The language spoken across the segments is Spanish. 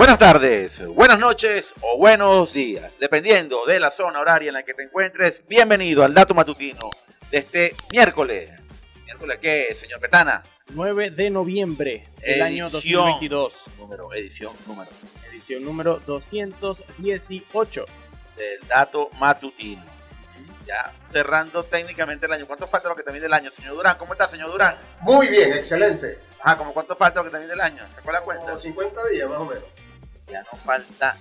Buenas tardes, buenas noches o buenos días, dependiendo de la zona horaria en la que te encuentres. Bienvenido al dato matutino de este miércoles. ¿Miércoles qué, señor Petana? 9 de noviembre del año Edición. 2022. Número, edición, número Edición número 218. del dato matutino. Ya cerrando técnicamente el año. ¿Cuánto falta lo que termine el año, señor Durán? ¿Cómo está, señor Durán? Muy bien, excelente. Ah, ¿como cuánto falta lo que termine el año? ¿Sacó la cuenta? Como 50 días más o menos. Ya no falta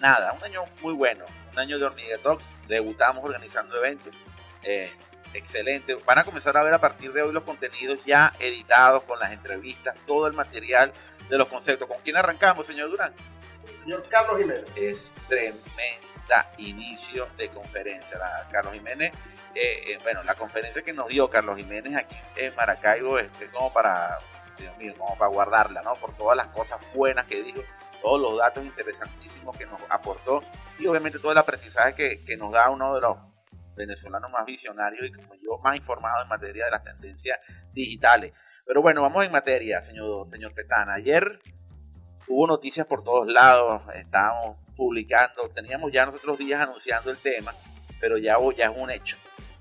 nada. Un año muy bueno, un año de Hormiga Talks. Debutamos organizando eventos. Eh, excelente. Van a comenzar a ver a partir de hoy los contenidos ya editados con las entrevistas, todo el material de los conceptos. ¿Con quién arrancamos, señor Durán? El señor Carlos Jiménez. Es tremenda inicio de conferencia. La, Carlos Jiménez, eh, eh, bueno, la conferencia que nos dio Carlos Jiménez aquí en Maracaibo es, es como para, Dios mío, como para guardarla, ¿no? Por todas las cosas buenas que dijo, todos los datos interesantísimos que nos aportó y obviamente todo el aprendizaje que, que nos da uno de los venezolanos más visionarios y como yo más informado en materia de las tendencias digitales. Pero bueno, vamos en materia, señor, señor Petana. Ayer hubo noticias por todos lados, estábamos publicando, teníamos ya nosotros días anunciando el tema, pero ya, ya es un hecho,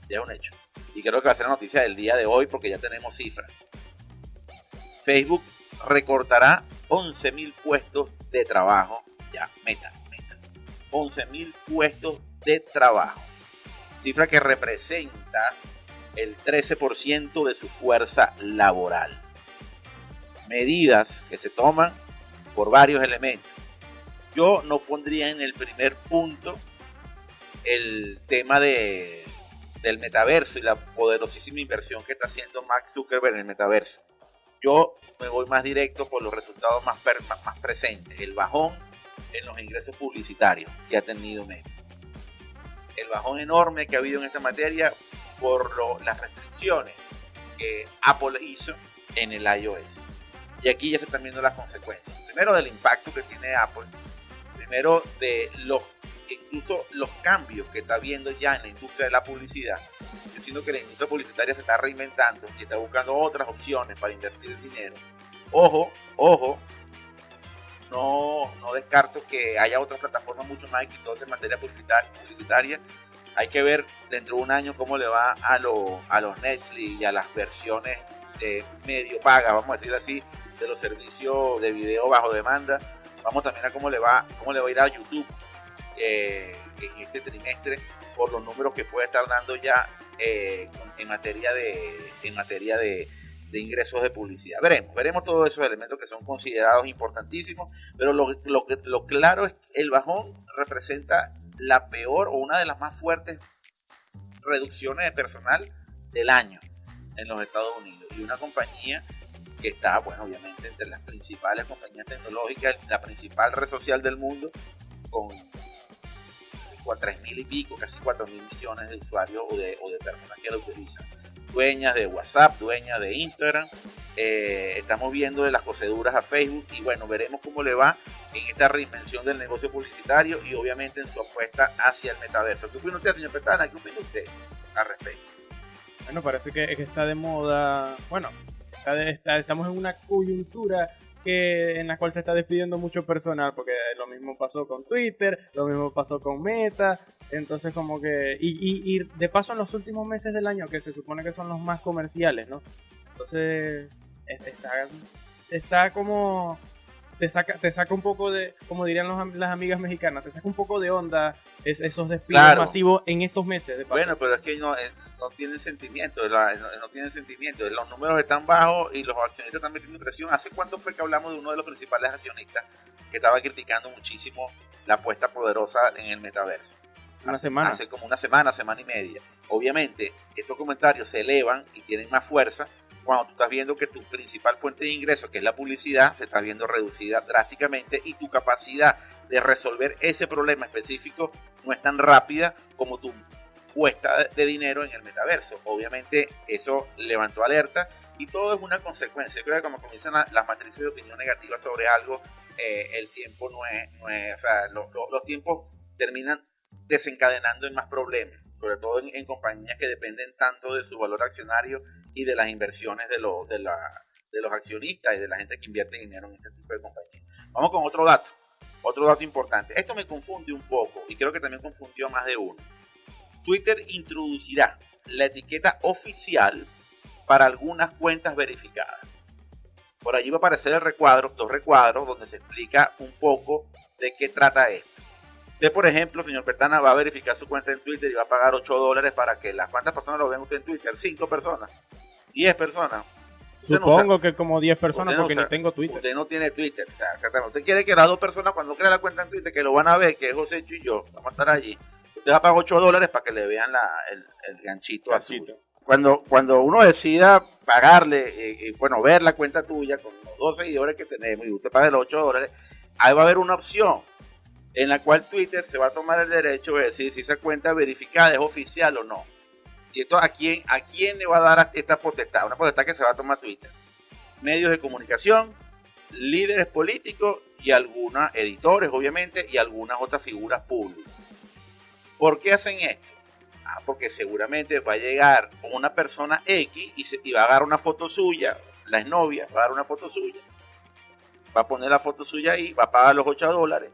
ya es un hecho. Y creo que va a ser la noticia del día de hoy porque ya tenemos cifras. Facebook recortará 11.000 puestos de trabajo, ya, meta, meta, 11.000 puestos de trabajo, cifra que representa el 13% de su fuerza laboral. Medidas que se toman por varios elementos. Yo no pondría en el primer punto el tema de, del metaverso y la poderosísima inversión que está haciendo Mark Zuckerberg en el metaverso. Yo me voy más directo por los resultados más, más, más presentes. El bajón en los ingresos publicitarios que ha tenido Meta. El bajón enorme que ha habido en esta materia por lo- las restricciones que Apple hizo en el iOS. Y aquí ya se están viendo las consecuencias. Primero del impacto que tiene Apple. Primero de los incluso los cambios que está viendo ya en la industria de la publicidad. Yo que la industria publicitaria se está reinventando y está buscando otras opciones para invertir el dinero. Ojo, ojo, no, no descarto que haya otras plataformas mucho más exitosas en materia publicita- publicitaria. Hay que ver dentro de un año cómo le va a, lo- a los Netflix y a las versiones medio paga, vamos a decir así, de los servicios de video bajo demanda. Vamos también a cómo le va, cómo le va a ir a YouTube eh, en este trimestre por los números que puede estar dando ya eh, en materia de en materia de, ingresos de publicidad. Veremos, veremos todos esos elementos que son considerados importantísimos, pero lo, lo, lo claro es que el bajón representa la peor o una de las más fuertes reducciones de personal del año en los Estados Unidos. Y una compañía que está, bueno, obviamente entre las principales compañías tecnológicas, la principal red social del mundo, con tres mil y pico, casi 4 mil millones de usuarios o de, o de personas que la utilizan. Dueñas de WhatsApp, dueñas de Instagram. Eh, estamos viendo de las proceduras a Facebook y bueno, veremos cómo le va en esta reinvención del negocio publicitario y obviamente en su apuesta hacia el metaverso. ¿Qué opina usted, señor Petana? ¿Qué opina usted al respecto? Bueno, parece que, que está de moda. Bueno, estamos en una coyuntura que, en la cual se está despidiendo mucho personal, porque lo mismo pasó con Twitter, lo mismo pasó con Meta. Entonces, como que. Y, y, de paso, en los últimos meses del año, que se supone que son los más comerciales, ¿no? Entonces, es- está, está como. Te saca, te saca un poco de, como dirían los las amigas mexicanas, te saca un poco de onda es- esos despidos Claro. masivos en estos meses. De. Bueno, pero es que no, eh, no tienen sentimiento, la- no, no tienen sentimiento. Los números están bajos y los accionistas están metiendo presión. ¿Hace cuánto fue que hablamos de uno de los principales accionistas que estaba criticando muchísimo la apuesta poderosa en el metaverso? Una Hace- semana. Hace como una semana, semana y media. Obviamente, estos comentarios se elevan y tienen más fuerza cuando tú estás viendo que tu principal fuente de ingreso, que es la publicidad, se está viendo reducida drásticamente y tu capacidad de resolver ese problema específico no es tan rápida como tu puesta de dinero en el metaverso. Obviamente eso levantó alerta y todo es una consecuencia. Yo creo que como comienzan la- las matrices de opinión negativa sobre algo, eh, el tiempo no es, no es o sea, lo- lo- los tiempos terminan desencadenando en más problemas, sobre todo en compañías que dependen tanto de su valor accionario y de las inversiones de, los de, la, de los accionistas y de la gente que invierte dinero en este tipo de compañías. Vamos con otro dato. otro dato importante. Esto me confunde un poco y creo que también confundió a más de uno. Twitter introducirá la etiqueta oficial para algunas cuentas verificadas. Por allí va a aparecer el recuadro, dos recuadros, donde se explica un poco de qué trata esto. Usted, por ejemplo, señor Petana, va a verificar su cuenta en Twitter y va a pagar 8 dólares para que las cuantas personas lo vean usted en Twitter. 5 personas, 10 personas. No Supongo que como 10 personas no porque ni tengo Twitter. Usted no tiene Twitter. O sea, exactamente. Usted quiere que las dos personas cuando crea la cuenta en Twitter, que lo van a ver, que es José y yo, vamos a estar allí. Usted va a pagar 8 dólares para que le vean la, el, el ganchito azul. Ganchito. Cuando, cuando uno decida pagarle, eh, eh, bueno, ver la cuenta tuya con los dos seguidores que tenemos y usted paga los 8 dólares, ahí va a haber una opción en la cual Twitter se va a tomar el derecho de decir si esa cuenta verificada es oficial o no. Y esto a quién, a quién le va a dar esta potestad, una potestad que se va a tomar Twitter. Medios de comunicación, líderes políticos y algunos editores, obviamente, y algunas otras figuras públicas. ¿Por qué hacen esto? Ah, porque seguramente va a llegar una persona X y, y va a agarrar una foto suya, la exnovia, va a dar una foto suya, va a poner la foto suya ahí, va a pagar los 8 dólares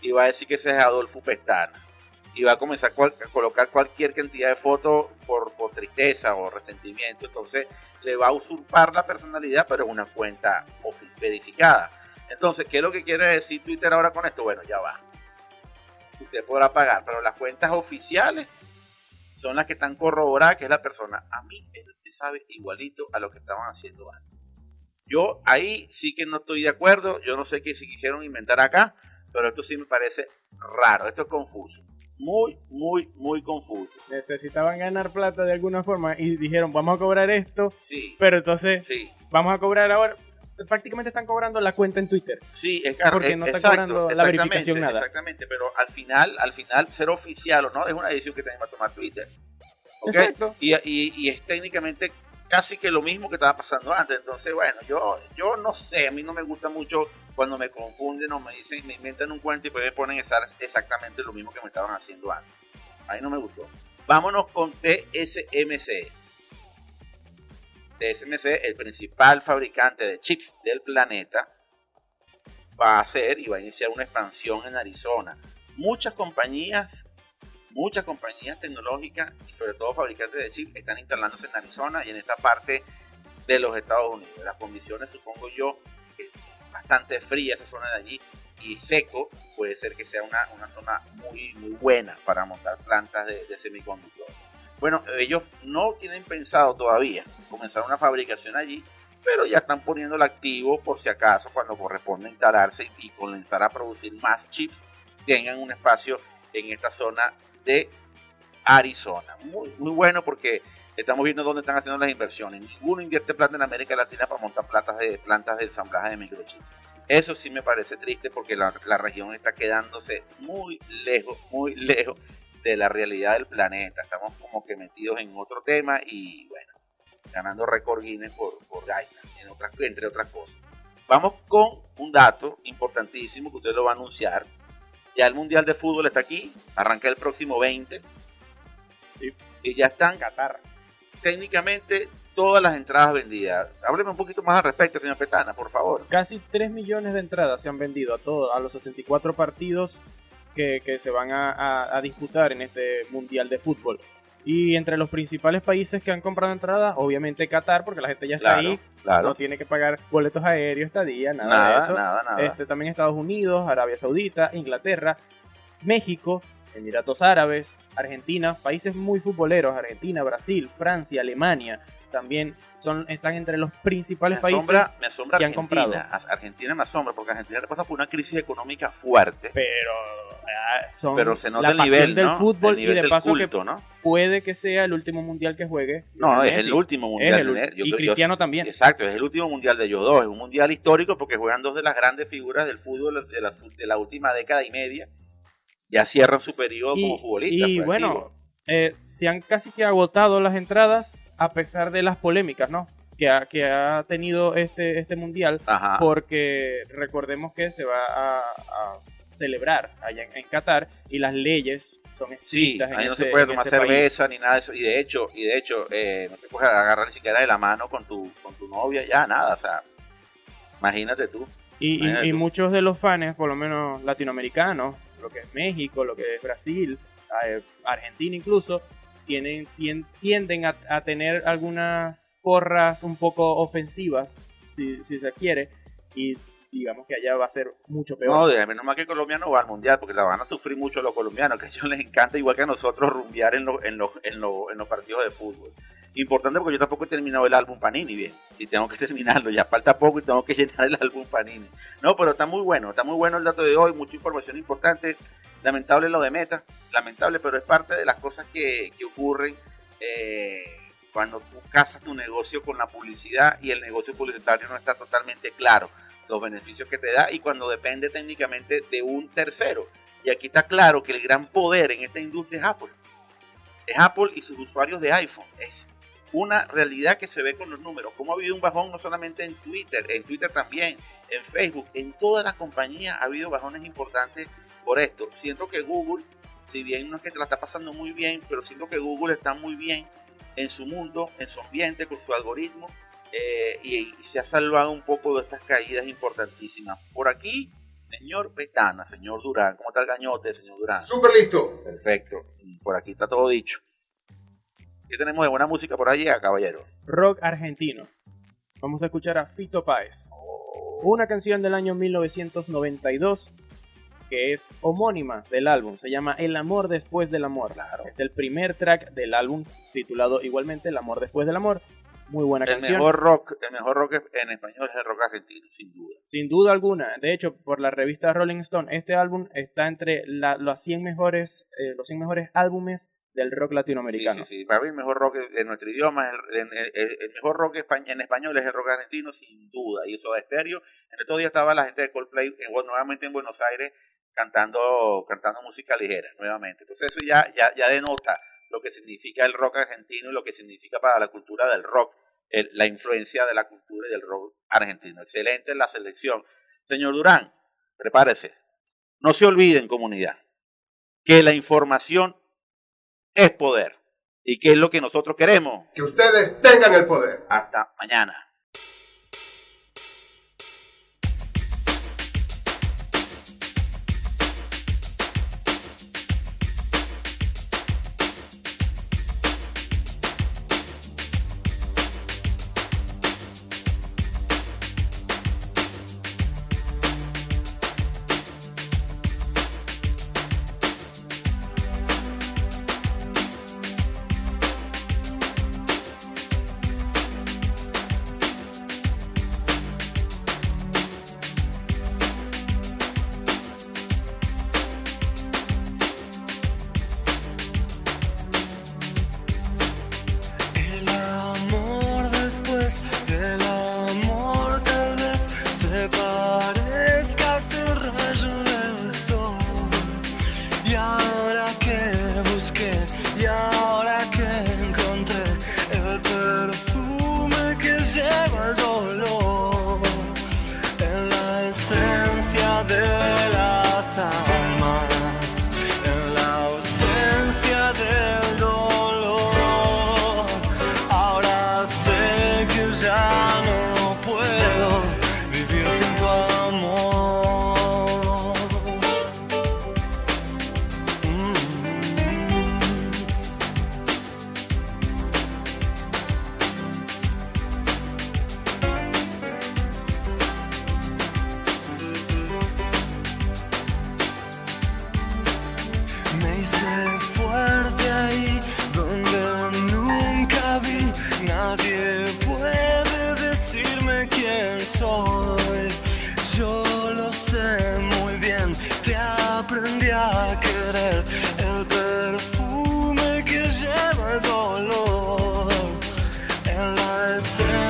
y va a decir que ese es Adolfo Pestana. Y va a comenzar a colocar cualquier cantidad de fotos por, tristeza o resentimiento. Entonces le va a usurpar la personalidad, pero es una cuenta verificada. Entonces, ¿qué es lo que quiere decir Twitter ahora con esto? Bueno, ya va. Usted podrá pagar, pero las cuentas oficiales son las que están corroboradas, que es la persona. A mí, me sabe igualito a lo que estaban haciendo antes. Yo ahí sí que no estoy de acuerdo. Yo no sé qué si quisieron inventar acá, pero esto sí me parece raro. Esto es confuso. Muy, muy, muy confuso. Necesitaban ganar plata de alguna forma y dijeron, vamos a cobrar esto, Sí, pero entonces sí, vamos a cobrar ahora. Prácticamente están cobrando la cuenta en Twitter. sí, es que Porque no está cobrando la verificación nada. Exactamente, pero al final, al final, ser oficial o no es una decisión que también va a tomar Twitter. Exacto. Y, y- y es técnicamente casi que lo mismo que estaba pasando antes. Entonces, bueno, yo, yo no sé, a mí no me gusta mucho cuando me confunden o me dicen, me inventan un cuento y después me ponen esa- exactamente lo mismo que me estaban haciendo antes. A mí no me gustó. Vámonos con TSMC. TSMC, el principal fabricante de chips del planeta, va a hacer y va a iniciar una expansión en Arizona. Muchas compañías muchas compañías tecnológicas y sobre todo fabricantes de chips están instalándose en Arizona y en esta parte de los Estados Unidos. Las condiciones, supongo yo, bastante fría esa zona de allí y seco, puede ser que sea una, una zona muy, muy buena para montar plantas de, de semiconductores. Bueno, ellos no tienen pensado todavía comenzar una fabricación allí, pero ya están poniéndolo activo por si acaso cuando corresponde instalarse y comenzar a producir más chips, tengan un espacio en esta zona de Arizona. Muy, muy bueno porque estamos viendo dónde están haciendo las inversiones. Ninguno invierte plata en América Latina para montar plantas de, plantas de ensamblaje de microchips. Eso sí me parece triste porque la, la región está quedándose muy lejos, muy lejos de la realidad del planeta. Estamos como que metidos en otro tema y bueno, ganando récord Guinness por, por en otras, entre otras cosas. Vamos con un dato importantísimo que usted lo va a anunciar. Ya el Mundial de Fútbol está aquí, arranca el próximo 20. Sí. Y ya están Qatar. Técnicamente todas las entradas vendidas. Hábleme un poquito más al respecto, señor Petana, por favor. Casi 3 millones de entradas se han vendido a todos, a los 64 partidos que, que se van a, a- a disputar en este Mundial de Fútbol. Y entre los principales países que han comprado entradas, obviamente Qatar, porque la gente ya está Claro, ahí, claro. no tiene que pagar boletos aéreos, estadía, nada, de nada, eso. nada, nada. Este, también Estados Unidos, Arabia Saudita, Inglaterra, México, Emiratos Árabes, Argentina, países muy futboleros, Argentina, Brasil, Francia, Alemania, también son, están entre los principales me países, me asombra que han Argentina. comprado. As- Argentina me asombra porque Argentina pasa por una crisis económica fuerte. pero ah, son Pero se nota la el nivel, del ¿no? fútbol el nivel y de del paso culto, que ¿no? puede que sea el último mundial que juegue. No, es el último mundial. El de. Yo- y Cristiano yo- también. Exacto, es el último mundial de ellos dos. Es un mundial histórico porque juegan dos de las grandes figuras del fútbol de la, de la última década y media. Ya cierran su periodo como futbolistas. y pues, bueno, eh, se han casi que agotado las entradas a pesar de las polémicas, ¿no? Que ha, que ha tenido este, este mundial, Ajá. porque recordemos que se va a, a celebrar allá en, en Qatar y las leyes son Sí, en ahí no ese- se puede tomar país. cerveza ni nada de eso. Y de hecho, y de hecho eh, no te puedes agarrar ni siquiera de la mano con tu, con tu novia, ya nada. O sea, imagínate tú. Y, y- Imagínate y tú. muchos de los fans, por lo menos latinoamericanos, lo que es México, lo que es Brasil, eh, Argentina incluso, tienen, tien- tienden a, a tener algunas porras un poco ofensivas, si, si se quiere, y digamos que allá va a ser mucho peor. No, menos mal que Colombia no va al mundial, porque la van a sufrir mucho los colombianos, que a ellos les encanta, igual que a nosotros, rumbear en, los en, los en, los en los partidos de fútbol. Importante porque yo tampoco he terminado el álbum Panini, bien. Y tengo que terminarlo, ya falta poco y tengo que llenar el álbum Panini. No, pero está muy bueno, está muy bueno el dato de hoy, mucha información importante. Lamentable lo de Meta, lamentable, pero es parte de las cosas que, que ocurren eh, cuando tú casas tu negocio con la publicidad y el negocio publicitario no está totalmente claro los beneficios que te da y cuando depende técnicamente de un tercero. Y aquí está claro que el gran poder en esta industria es Apple. Es Apple y sus usuarios de iPhone. Es una realidad que se ve con los números. Como ha habido un bajón no solamente en Twitter, en Twitter también, en Facebook, en todas las compañías ha habido bajones importantes por esto. Siento que Google, si bien no es que te la está pasando muy bien, pero siento que Google está muy bien en su mundo, en su ambiente, con su algoritmo, eh, y, y se ha salvado un poco de estas caídas importantísimas. Por aquí, señor Petana, señor Durán, ¿cómo está el gañote, señor Durán? Súper listo. Perfecto, por aquí está todo dicho. ¿Qué tenemos de buena música por allá, caballero? Rock argentino. Vamos a escuchar a Fito Páez. Una canción del año 1992 que es homónima del álbum. Se llama El amor después del amor. Es el primer track del álbum titulado igualmente El amor después del amor. Muy buena El canción. mejor rock, el mejor rock en español es el rock argentino, sin duda. Sin duda alguna. De hecho, por la revista Rolling Stone, este álbum está entre la- los 100 mejores, eh, los 100 mejores álbumes del rock Sí, latinoamericano. sí, sí. Para mí el mejor rock de nuestro idioma, el, el- el- el mejor rock en español es el rock argentino, sin duda. Y eso de estéreo. En estos días estaba la gente de Coldplay en- nuevamente en Buenos Aires cantando, cantando música ligera, nuevamente. Entonces eso ya, ya, ya denota lo que significa el rock argentino y lo que significa para la cultura del rock, el- la influencia de la cultura y del rock argentino. Excelente la selección. Señor Durán, prepárese. No se olviden, comunidad, que la información es poder. ¿Y qué es lo que nosotros queremos? Que ustedes tengan el poder. Hasta mañana. Y yourself.